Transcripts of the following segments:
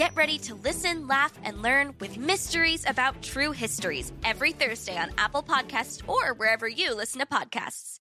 Get ready to listen, laugh, and learn with Mysteries About True Histories every Thursday on Apple Podcasts or wherever you listen to podcasts.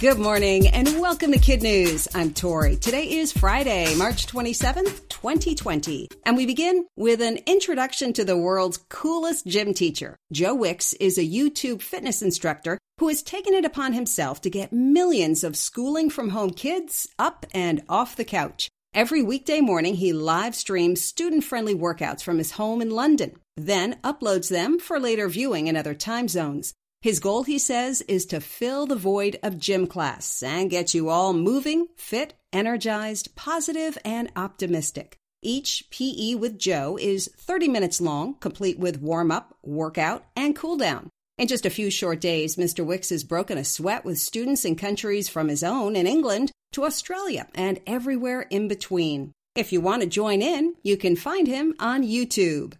Good morning and welcome to Kid News. I'm Tori. Today is Friday, March 27th, 2020. And we begin with an introduction to the world's coolest gym teacher. Joe Wicks is a YouTube fitness instructor who has taken it upon himself to get millions of schooling from home kids up and off the couch. Every weekday morning, he live streams student friendly workouts from his home in London, then uploads them for later viewing in other time zones. His goal, he says, is to fill the void of gym class and get you all moving, fit, energized, positive, and optimistic. Each PE with Joe is 30 minutes long, complete with warm up, workout, and cool down. In just a few short days, Mr. Wicks has broken a sweat with students in countries from his own in England to Australia and everywhere in between. If you want to join in, you can find him on YouTube.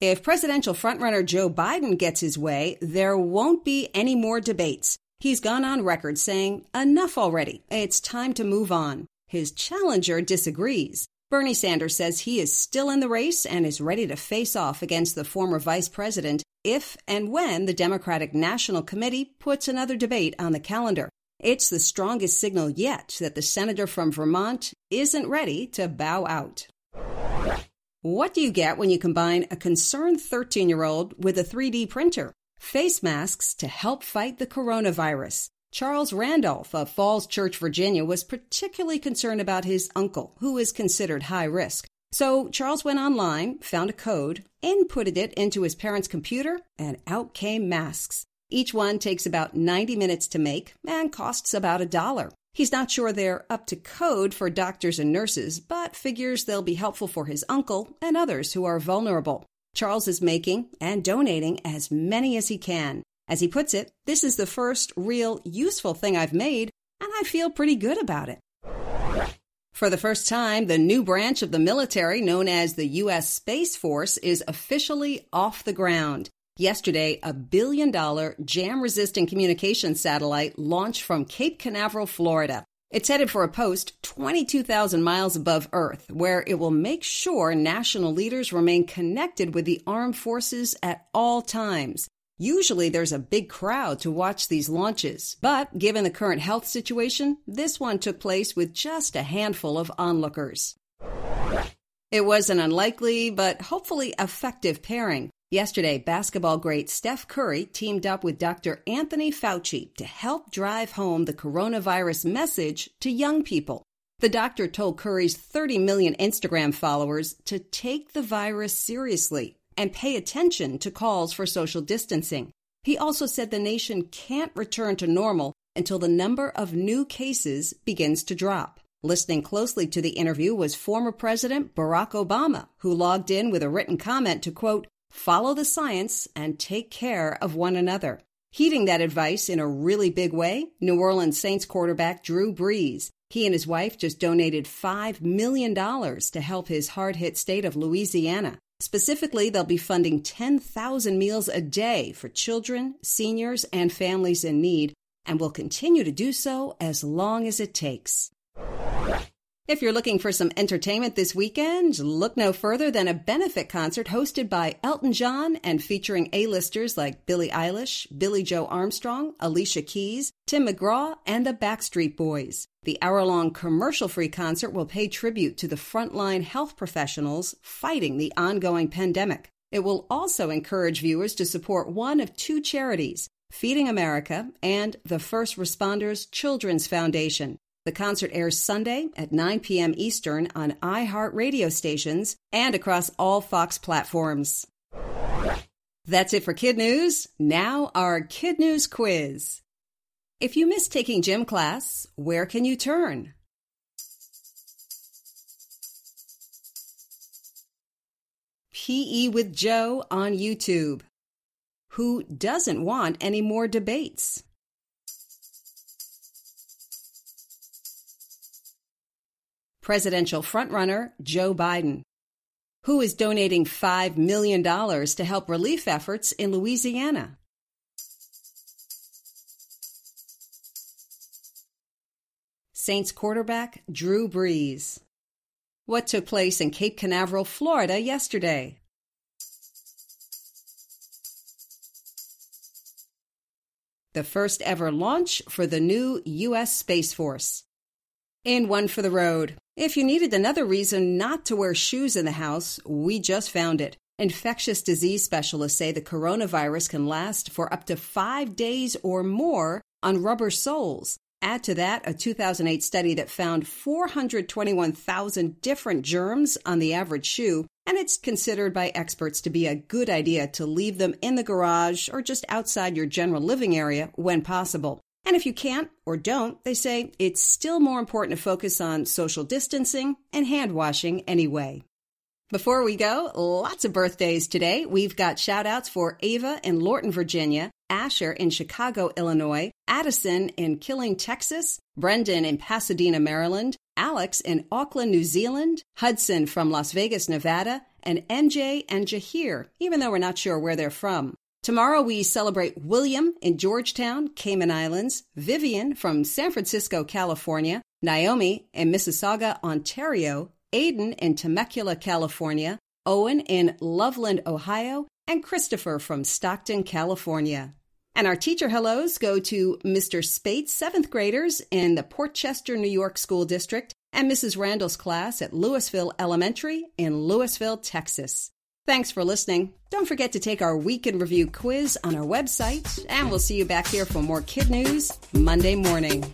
If presidential frontrunner Joe Biden gets his way, there won't be any more debates. He's gone on record saying, enough already. It's time to move on. His challenger disagrees. Bernie Sanders says he is still in the race and is ready to face off against the former vice president if and when the Democratic National Committee puts another debate on the calendar. It's the strongest signal yet that the senator from Vermont isn't ready to bow out. What do you get when you combine a concerned 13 year old with a 3D printer? Face masks to help fight the coronavirus. Charles Randolph of Falls Church, Virginia, was particularly concerned about his uncle, who is considered high risk. So Charles went online, found a code, inputted it into his parents' computer, and out came masks. Each one takes about 90 minutes to make and costs about a dollar. He's not sure they're up to code for doctors and nurses, but figures they'll be helpful for his uncle and others who are vulnerable. Charles is making and donating as many as he can. As he puts it, this is the first real useful thing I've made, and I feel pretty good about it. For the first time, the new branch of the military, known as the U.S. Space Force, is officially off the ground. Yesterday, a billion dollar jam resistant communications satellite launched from Cape Canaveral, Florida. It's headed for a post 22,000 miles above Earth, where it will make sure national leaders remain connected with the armed forces at all times. Usually there's a big crowd to watch these launches, but given the current health situation, this one took place with just a handful of onlookers. It was an unlikely but hopefully effective pairing. Yesterday, basketball great Steph Curry teamed up with Dr. Anthony Fauci to help drive home the coronavirus message to young people. The doctor told Curry's 30 million Instagram followers to take the virus seriously and pay attention to calls for social distancing. He also said the nation can't return to normal until the number of new cases begins to drop. Listening closely to the interview was former President Barack Obama, who logged in with a written comment to quote, follow the science and take care of one another. Heeding that advice in a really big way, New Orleans Saints quarterback Drew Brees. He and his wife just donated $5 million to help his hard hit state of Louisiana. Specifically, they'll be funding 10,000 meals a day for children, seniors, and families in need, and will continue to do so as long as it takes. If you're looking for some entertainment this weekend, look no further than a benefit concert hosted by Elton John and featuring A-listers like Billie Eilish, Billie Joe Armstrong, Alicia Keys, Tim McGraw, and the Backstreet Boys. The hour-long commercial-free concert will pay tribute to the frontline health professionals fighting the ongoing pandemic. It will also encourage viewers to support one of two charities, Feeding America and the First Responders Children's Foundation. The concert airs Sunday at 9 p.m. Eastern on iHeart radio stations and across all Fox platforms. That's it for Kid News. Now, our Kid News quiz. If you miss taking gym class, where can you turn? PE with Joe on YouTube. Who doesn't want any more debates? Presidential frontrunner Joe Biden, who is donating $5 million to help relief efforts in Louisiana. Saints quarterback Drew Brees. What took place in Cape Canaveral, Florida yesterday? The first ever launch for the new U.S. Space Force. In One for the Road. If you needed another reason not to wear shoes in the house, we just found it. Infectious disease specialists say the coronavirus can last for up to five days or more on rubber soles. Add to that a 2008 study that found 421,000 different germs on the average shoe, and it's considered by experts to be a good idea to leave them in the garage or just outside your general living area when possible. And if you can't or don't, they say it's still more important to focus on social distancing and hand washing anyway. Before we go, lots of birthdays today. We've got shout outs for Ava in Lorton, Virginia, Asher in Chicago, Illinois, Addison in Killeen, Texas, Brendan in Pasadena, Maryland, Alex in Auckland, New Zealand, Hudson from Las Vegas, Nevada, and MJ and Jahir, even though we're not sure where they're from. Tomorrow we celebrate William in Georgetown, Cayman Islands, Vivian from San Francisco, California, Naomi in Mississauga, Ontario, Aiden in Temecula, California, Owen in Loveland, Ohio, and Christopher from Stockton, California. And our teacher hellos go to Mr. Spate's seventh graders in the Port Chester, New York School District and Mrs. Randall's class at Louisville Elementary in Lewisville, Texas. Thanks for listening. Don't forget to take our week in review quiz on our website, and we'll see you back here for more kid news Monday morning.